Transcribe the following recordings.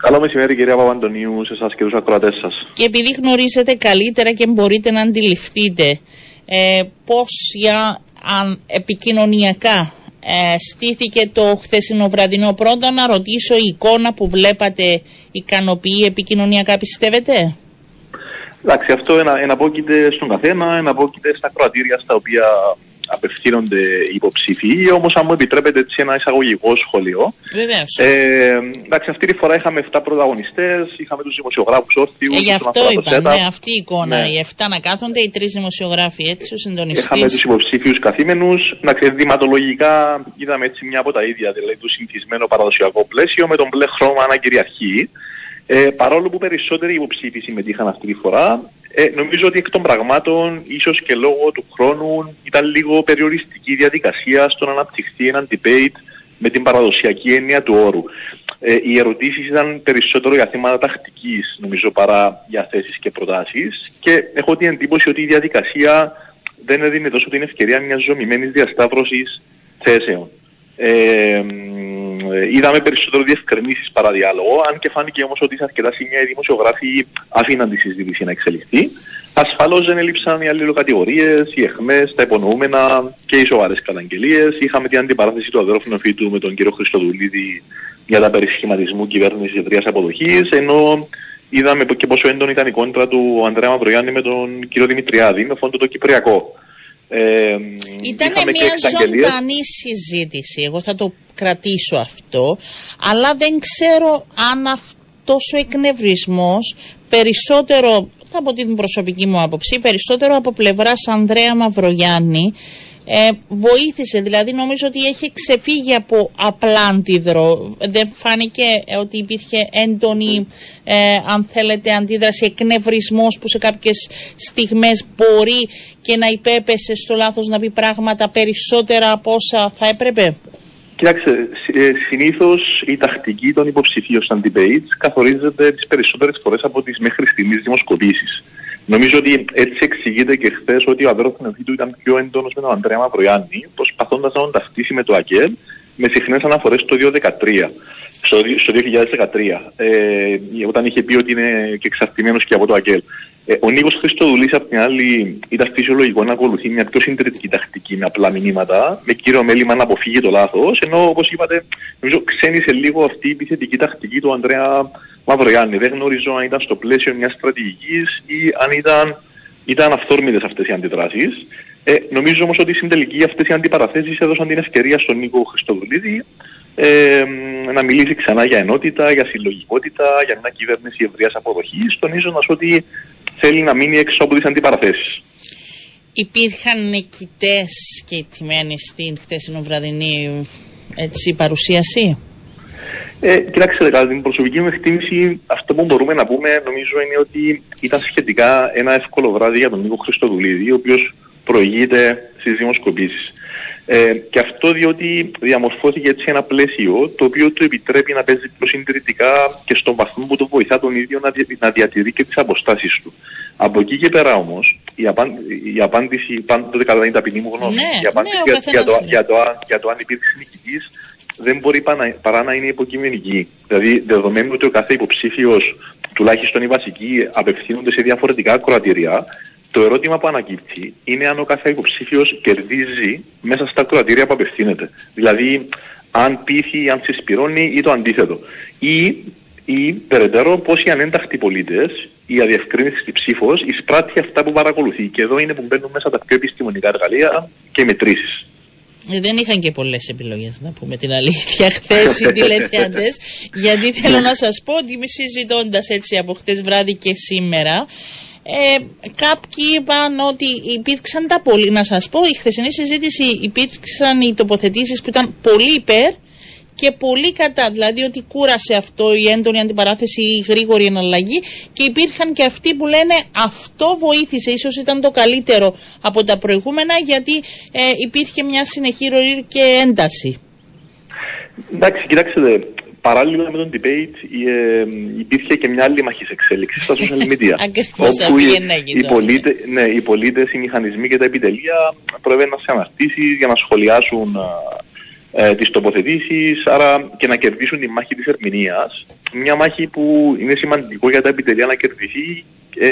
Καλό μεσημέρι κυρία Παπαντονίου σε εσάς και τους ακροατές σας. Και επειδή γνωρίζετε καλύτερα και μπορείτε να αντιληφθείτε ε, πώς για αν, επικοινωνιακά ε, στήθηκε το χθεσινό βραδινό πρώτα να ρωτήσω η εικόνα που βλέπατε ικανοποιεί επικοινωνιακά πιστεύετε; Εντάξει αυτό εναπόκειται στον καθένα, εναπόκειται στα κροατήρια στα οποία απευθύνονται οι υποψήφοι. Όμως, αν μου επιτρέπετε έτσι ένα εισαγωγικό σχολείο. Βεβαίως. Ε, εντάξει, αυτή τη φορά είχαμε 7 πρωταγωνιστές, είχαμε τους δημοσιογράφους όρθιους. Ε, γι' αυτό είπα, ναι, αυτή η εικόνα. Ναι. Οι 7 να κάθονται, οι τρεις δημοσιογράφοι, έτσι, ο συντονιστής. Είχαμε τους υποψήφιους καθήμενους. Να δηματολογικά είδαμε έτσι μια από τα ίδια, δηλαδή το συνηθισμένο παραδοσιακό πλαίσιο με τον μπλε χρώμα να κυριαρχεί. Ε, παρόλο που περισσότεροι υποψήφοι συμμετείχαν αυτή τη φορά, ε, νομίζω ότι εκ των πραγμάτων, ίσως και λόγω του χρόνου, ήταν λίγο περιοριστική διαδικασία στο να αναπτυχθεί ένα debate με την παραδοσιακή έννοια του όρου. Ε, οι ερωτήσεις ήταν περισσότερο για θέματα τακτικής, νομίζω, παρά για θέσεις και προτάσεις και έχω την εντύπωση ότι η διαδικασία δεν έδινε τόσο την ευκαιρία μιας ζωμημένης διασταύρωσης θέσεων. Ε, είδαμε περισσότερο διευκρινήσεις παρά διάλογο, αν και φάνηκε όμως ότι σε αρκετά σημεία οι δημοσιογράφοι αφήναν τη συζήτηση να εξελιχθεί. Ασφαλώς δεν έλειψαν οι αλληλοκατηγορίες, οι εχμέ, τα υπονοούμενα και οι σοβαρές καταγγελίες. Είχαμε την αντιπαράθεση του αδερφού φύτου με τον κύριο Χριστοδουλίδη για τα περισχηματισμού κυβέρνησης ευρείας αποδοχής, ενώ είδαμε και πόσο έντονη ήταν η κόντρα του Ανδρέα Μαυρογιάννη με τον κύριο Δημητριάδη με φόντο το Κυπριακό. Ε, Ήταν μια ζωντανή συζήτηση. Εγώ θα το κρατήσω αυτό. Αλλά δεν ξέρω αν αυτός ο εκνευρισμός περισσότερο, θα από την προσωπική μου άποψη, περισσότερο από πλευράς Ανδρέα Μαυρογιάννη ε, βοήθησε. Δηλαδή νομίζω ότι έχει ξεφύγει από απλά αντίδρο. Δεν φάνηκε ότι υπήρχε έντονη, ε, αν θέλετε, αντίδραση, εκνευρισμός που σε κάποιες στιγμές μπορεί και να υπέπεσε στο λάθος να πει πράγματα περισσότερα από όσα θα έπρεπε. Κοιτάξτε, ε, συνήθως η τακτική των υποψηφίων στα debates καθορίζεται τις περισσότερες φορές από τις μέχρι στιγμής δημοσκοπήσεις. Νομίζω ότι έτσι εξηγείται και χθες ότι ο αδερφός του ήταν πιο έντονος με τον Αντρέα Μαυρογιάννη, προσπαθώντας να τον ταυτίσει με το ΑΚΕΛ με συχνές αναφορές στο 2013. Στο, στο 2013, ε, όταν είχε πει ότι είναι και εξαρτημένος και από το ΑΚΕΛ. Ε, ο Νίκος Χριστοδουλής, απ' την άλλη, ήταν φυσιολογικό να ακολουθεί μια πιο συντηρητική τακτική με απλά μηνύματα, με κύριο μέλημα να αποφύγει το λάθος. Ενώ, όπως είπατε, νομίζω ξένησε λίγο αυτή η επιθετική τακτική του Ανδρέα Μαυρογιάννη. Δεν γνωρίζω αν ήταν στο πλαίσιο μιας στρατηγικής ή αν ήταν, ήταν αυθόρμητες αυτές οι αντιδράσεις. Ε, νομίζω όμως ότι στην τελική αυτές οι αντιπαραθέσεις έδωσαν την ευκαιρία στον Νίκο Χριστοδουλίδη ε, να μιλήσει ξανά για ενότητα, για συλλογικότητα, για μια κυβέρνηση ευρείας αποδοχής, τονίζοντας ότι θέλει να μείνει έξω από τι αντιπαραθέσει. Υπήρχαν νικητές και τιμένοι στην χθεσινοβραδινή έτσι, παρουσίαση; Ε, κοιτάξτε, κατά την προσωπική μου εκτίμηση, αυτό που μπορούμε να πούμε νομίζω είναι ότι ήταν σχετικά ένα εύκολο βράδυ για τον Νίκο Χριστοδουλίδη, ο οποίος προηγείται στις δημοσκοπήσεις. Ε, και αυτό διότι διαμορφώθηκε έτσι ένα πλαίσιο το οποίο του επιτρέπει να παίζει πιο συντηρητικά και στον βαθμό που το βοηθά τον ίδιο να, να διατηρεί και τις αποστάσεις του. Από εκεί και πέρα όμως, η, απάν, η απάντηση, πάντοτε κατά την ταπεινή μου γνώμη, ναι, η απάντηση ναι, για, για, το, για, το, για το αν υπήρξε νικητής δεν μπορεί παρά να είναι υποκειμενική. Δηλαδή, δεδομένου ότι ο κάθε υποψήφιος, τουλάχιστον οι βασικοί, απευθύνονται σε διαφορετικά κροατήρια, το ερώτημα που ανακύπτει είναι αν ο κάθε υποψήφιος κερδίζει μέσα στα κροατήρια που απευθύνεται. Δηλαδή, αν πείθει, αν συσπηρώνει ή το αντίθετο. Ή, ή περαιτέρω, πώ οι ανένταχτοι πολίτες, η αδιευκρίνηστη ψήφος, εισπράττει αυτά που παρακολουθεί. Και εδώ είναι που μπαίνουν μέσα τα πιο επιστημονικά εργαλεία και μετρήσεις. Ε, δεν είχαν και πολλές επιλογές, να πούμε την αλήθεια, χθες οι τηλεθεατές. γιατί θέλω να σας πω ότι συζητώντας έτσι από χθες βράδυ και σήμερα, ε, κάποιοι είπαν ότι υπήρξαν τα πολύ. Να σας πω, η χθεσινή συζήτηση υπήρξαν οι τοποθετήσεις που ήταν πολύ υπέρ και πολύ κατά. Δηλαδή ότι κούρασε αυτό η έντονη αντιπαράθεση, η γρήγορη εναλλαγή και υπήρχαν και αυτοί που λένε αυτό βοήθησε, ίσως ήταν το καλύτερο από τα προηγούμενα γιατί ε, υπήρχε μια συνεχή ροή και ένταση. Εντάξει, κοιτάξτε, παράλληλα με τον debate ε, υπήρχε και μια άλλη μαχή εξέλιξη στα social media. όπου οι, οι, πολίτε, ναι, οι πολίτες, οι μηχανισμοί και τα επιτελεία προέβαιναν σε αναρτήσεις για να σχολιάσουν ε, τις τοποθετήσεις, άρα και να κερδίσουν τη μάχη της ερμηνείας. Μια μάχη που είναι σημαντικό για τα επιτελεία να κερδιθεί ε,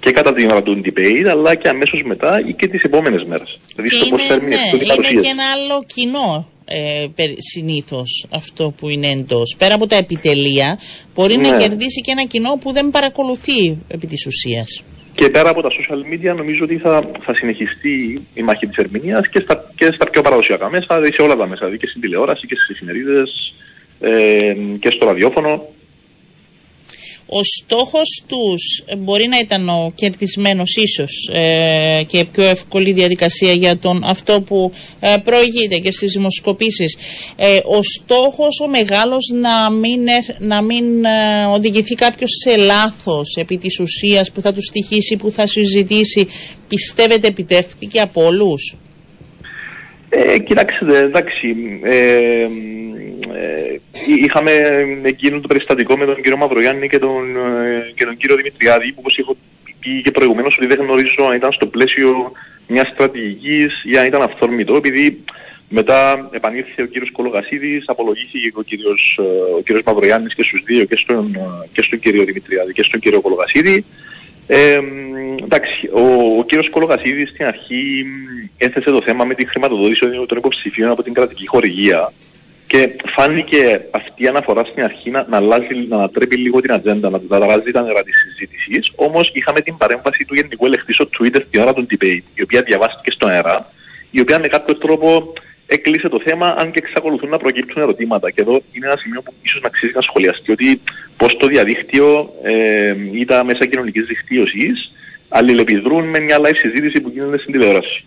και κατά την ώρα του debate, αλλά και αμέσως μετά ή και τις επόμενες μέρες. Δηλαδή στο πώς θα ναι, είναι και ένα άλλο κοινό ε, συνήθως αυτό που είναι εντός. Πέρα από τα επιτελεία, μπορεί να ναι. κερδίσει και ένα κοινό που δεν παρακολουθεί επί της ουσίας. Και πέρα από τα social media νομίζω ότι θα, θα συνεχιστεί η μάχη της ερμηνείας και στα, και στα πιο παραδοσιακά μέσα, δηλαδή σε όλα τα μέσα, δηλαδή και στην τηλεόραση και στις εφημερίδες ε, και στο ραδιόφωνο ο στόχος τους μπορεί να ήταν ο κερδισμένος ίσως ε, και πιο εύκολη διαδικασία για τον αυτό που ε, προηγείται και στις δημοσκοπήσεις. Ε, ο στόχος ο μεγάλος να μην, να μην ε, οδηγηθεί κάποιος σε λάθος επί της ουσίας που θα του στοιχήσει, που θα συζητήσει, πιστεύετε επιτεύχθηκε από όλους; Ε, κοιτάξτε, εντάξει, ε, ε, είχαμε εκείνο το περιστατικό με τον κύριο Μαυρογιάννη και τον, ε, και τον κύριο Δημητριάδη, που όπως έχω πει και προηγουμένως ότι δεν γνωρίζω αν ήταν στο πλαίσιο μιας στρατηγικής ή αν ήταν αυθόρμητο, επειδή μετά επανήλθε ο κύριος Κολογασίδης, απολογήθηκε ο κύριος, ε, ο κύριος Μαυρογιάννης και στους δύο, και στον, και στον κύριο Δημητριάδη και στον κύριο Κολογασίδη. Ε, εντάξει, ο, ο κύριος Κολογασίδης στην αρχή έθεσε το θέμα με τη χρηματοδότηση των υποψηφίων από την κρατική χορηγία και φάνηκε αυτή η αναφορά στην αρχή να, να, αλλάζει, να ανατρέπει λίγο την ατζέντα, να αλλάζει τα νερά της συζήτησης. Όμως είχαμε την παρέμβαση του Γενικού Ελεκτής στο Twitter την ώρα του debate, η οποία διαβάστηκε στον αέρα, η οποία με κάποιο τρόπο έκλεισε το θέμα, αν και εξακολουθούν να προκύπτουν ερωτήματα. Και εδώ είναι ένα σημείο που ίσως να αξίζει να σχολιαστεί, ότι πώς το διαδίκτυο ε, ή τα μέσα κοινωνικής δικτύωσης αλληλεπιδρούν με μια live συζήτηση που γίνεται στην τηλεόραση.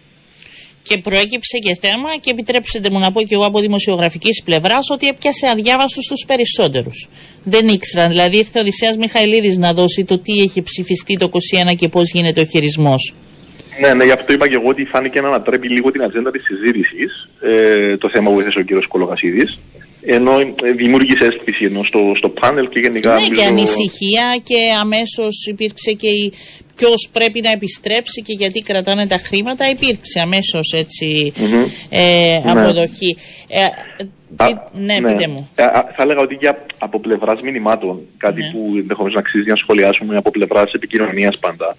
Και προέκυψε και θέμα, και επιτρέψτε μου να πω και εγώ από δημοσιογραφικής πλευράς, ότι έπιασε αδιάβαστο στους περισσότερους. Δεν ήξεραν. Δηλαδή, ήρθε ο Οδυσσέα Μιχαηλίδης να δώσει το τι έχει ψηφιστεί το 21 και πώς γίνεται ο χειρισμός. Ναι, ναι, γι' αυτό είπα και εγώ ότι φάνηκε να ανατρέπει λίγο την ατζέντα της συζήτησης ε, το θέμα που έθεσε ο κ. Κολογασίδη. Ενώ ε, δημιούργησε αίσθηση ενώ στο, στο πάνελ και γενικά. Ναι, και ανησυχία και αμέσως υπήρξε και η ποιος πρέπει να επιστρέψει και γιατί κρατάνε τα χρήματα, υπήρξε αμέσως έτσι ε, ναι. αποδοχή. Ε, ναι, ναι, πείτε μου. Ε, θα έλεγα ότι για από πλευράς μηνυμάτων, κάτι ναι. που ενδεχομένως να αξίζει να σχολιάσουμε από πλευράς επικοινωνίας πάντα.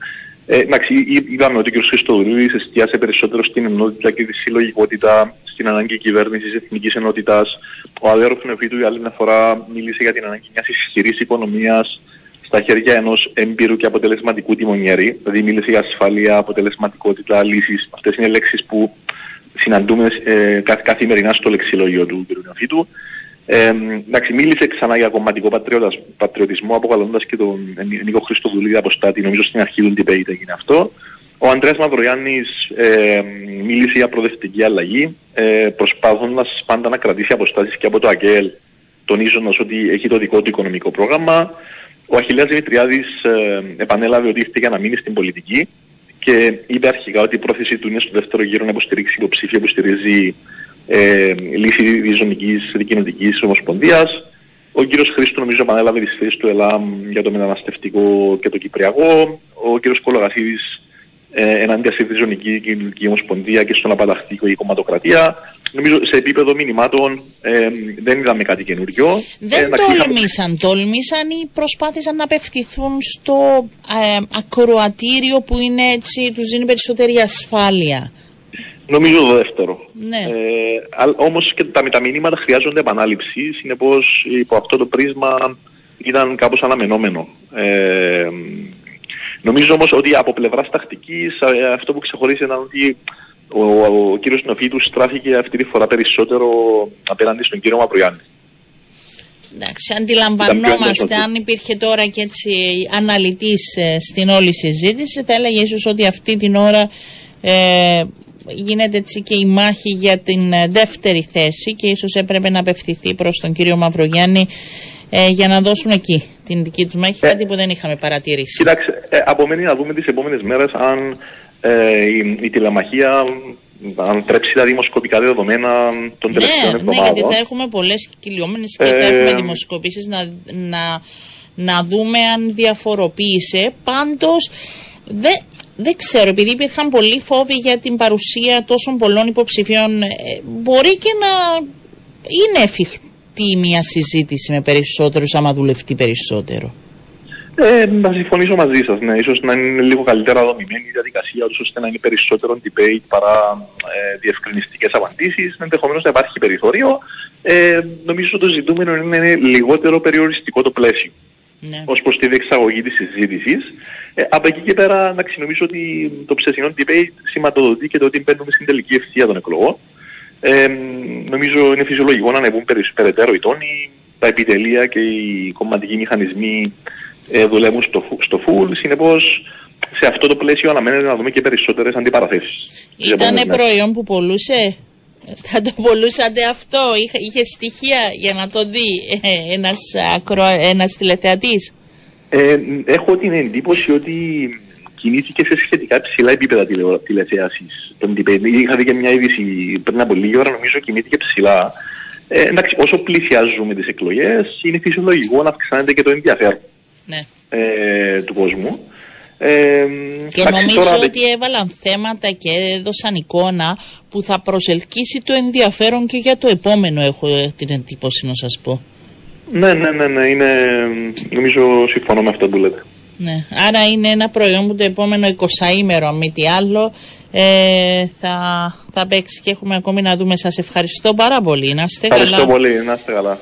Ε, εντάξει, είδαμε ότι ο κ. Χριστοδουλίδη εστίασε περισσότερο στην ενότητα και τη συλλογικότητα, στην ανάγκη κυβέρνησης εθνικής ενότητας. Ο Αλέρο Φνεφίτου για άλλη μια φορά μίλησε για την ανάγκη μιας ισχυρής οικονομίας, στα χέρια ενός έμπειρου και αποτελεσματικού τιμονιέρη. Δηλαδή μίλησε για ασφάλεια, αποτελεσματικότητα, λύσεις. Αυτές είναι λέξεις που συναντούμε ε, καθημερινά στο λεξιλόγιο του κ. Νεοφίτου. Ε, εντάξει, μίλησε ξανά για κομματικό πατριωτισμό, αποκαλώντας και τον Νίκο Χριστοδουλίδη αποστάτη. Νομίζω στην αρχή του debate έγινε αυτό. Ο Αντρέα Μαυρογιάννη ε, μίλησε για προοδευτική αλλαγή, ε, προσπαθώντας πάντα να κρατήσει αποστάσεις και από το ΑΚΕΛ, τονίζοντας ότι έχει το δικό του οικονομικό πρόγραμμα. Ο Αχιλέας Δημητριάδης ε, επανέλαβε ότι ήρθε για να μείνει στην πολιτική και είπε αρχικά ότι η πρόθεση του είναι στο δεύτερο γύρο να υποστηρίξει υποψήφια που στηρίζει ε, λύση διζωνικής δικοινοτικής ομοσπονδίας. Ο κύριος Χρήστος νομίζω επανέλαβε τις θέσεις του ΕΛΑΜ για το μεταναστευτικό και το Κυπριακό. Ο κύριος Κολογασίδης ε, ενάντια στη Διζωνική Κοινωνική Ομοσπονδία και στον απαλλαχτικό η κομματοκρατία. Νομίζω σε επίπεδο μηνυμάτων ε, δεν είδαμε κάτι καινούριο. Δεν ε, τόλμησαν, τόλμησαν ή προσπάθησαν να απευθυνθούν στο ε, ακροατήριο που είναι έτσι, τους δίνει περισσότερη ασφάλεια. Νομίζω το δεύτερο. Ναι. Ε, Όμως και τα, τα μηνύματα χρειάζονται επανάληψη. Συνεπώς υπό αυτό το πρίσμα ήταν κάπως αναμενόμενο. Ε, Νομίζω όμως ότι από πλευράς τακτικής ε, αυτό που ξεχωρίζει ήταν ότι ο, ο, ο κύριος Νοφίτου στράφηκε αυτή τη φορά περισσότερο απέναντι στον κύριο Μαυρογιάννη. Εντάξει, αντιλαμβανόμαστε αν υπήρχε τώρα και έτσι αναλυτής ε, στην όλη συζήτηση θα έλεγε ίσως ότι αυτή την ώρα ε, γίνεται έτσι και η μάχη για την ε, δεύτερη θέση και ίσως έπρεπε να απευθυνθεί προς τον κύριο Μαυρογιάννη ε, για να δώσουν εκεί την δική τους μάχη, ε, κάτι που δεν είχαμε παρατηρήσει. Κοιτάξτε, ε, απομένει να δούμε τις επόμενες μέρες αν ε, η, η τηλεμαχία αν τρέψει τα δημοσκοπικά δεδομένα των ναι, τελευταίων ναι, εβδομάδων. Ναι, γιατί θα έχουμε πολλές κυλιόμενες και θα ε, έχουμε δημοσκοπήσεις να, να, να δούμε αν διαφοροποίησε. Πάντως, δεν ξέρω, επειδή υπήρχαν πολλοί φόβοι για την παρουσία τόσων πολλών υποψηφίων, ε, μπορεί και να είναι εφικτή μια συζήτηση με περισσότερους άμα δουλευτεί περισσότερο; Ε, να συμφωνήσω μαζί σας. Ναι. Ίσως να είναι λίγο καλύτερα δομημένη η διαδικασία, ώστε να είναι περισσότερο debate παρά ε, διευκρινιστικές απαντήσεις. Ενδεχομένως να υπάρχει περιθώριο. Ε, νομίζω ότι το ζητούμενο είναι, είναι λιγότερο περιοριστικό το πλαίσιο. Ναι. Ω προς τη διεξαγωγή της συζήτησης. Ε, από εκεί και πέρα, να νομίζω ότι το ψεσινό debate σηματοδοτεί και το ότι μπαίνουμε στην τελική ευθεία των εκλογών. Ε, νομίζω είναι φυσιολογικό να ανεβούν περαιτέρω οι τόνοι, τα επιτελεία και οι κομματικοί μηχανισμοί ε, δουλεύουν στο, στο full. Συνεπώς, σε αυτό το πλαίσιο αναμένεται να δούμε και περισσότερες αντιπαραθέσεις. Ήταν προϊόν που πολλούσε. Θα το πολλούσατε αυτό, είχε, είχε στοιχεία για να το δει ε, ένας, ακρο, ένας τηλεθεατής. Ε, έχω την εντύπωση ότι κινήθηκε σε σχετικά ψηλά επίπεδα τηλεθέασης. Είχα δει και μια είδηση πριν από λίγη ώρα, νομίζω κινήθηκε ψηλά. Ε, εντάξει, όσο πλησιάζουμε τις εκλογές, είναι φυσιολογικό να αυξάνεται και το ενδιαφέρον ναι. ε, του κόσμου. Ε, και νομίζω ότι έβαλαν θέματα και έδωσαν εικόνα που θα προσελκύσει το ενδιαφέρον και για το επόμενο έχω την εντύπωση να σας πω. Ναι, ναι, ναι, ναι, είναι, νομίζω συμφωνώ με αυτό που λέτε. Ναι, άρα είναι ένα προϊόν που το επόμενο 20 ήμερο, αν μη τι άλλο, ε, θα, θα παίξει και έχουμε ακόμη να δούμε. Σας ευχαριστώ πάρα πολύ. Να είστε ευχαριστώ πολύ, να είστε καλά.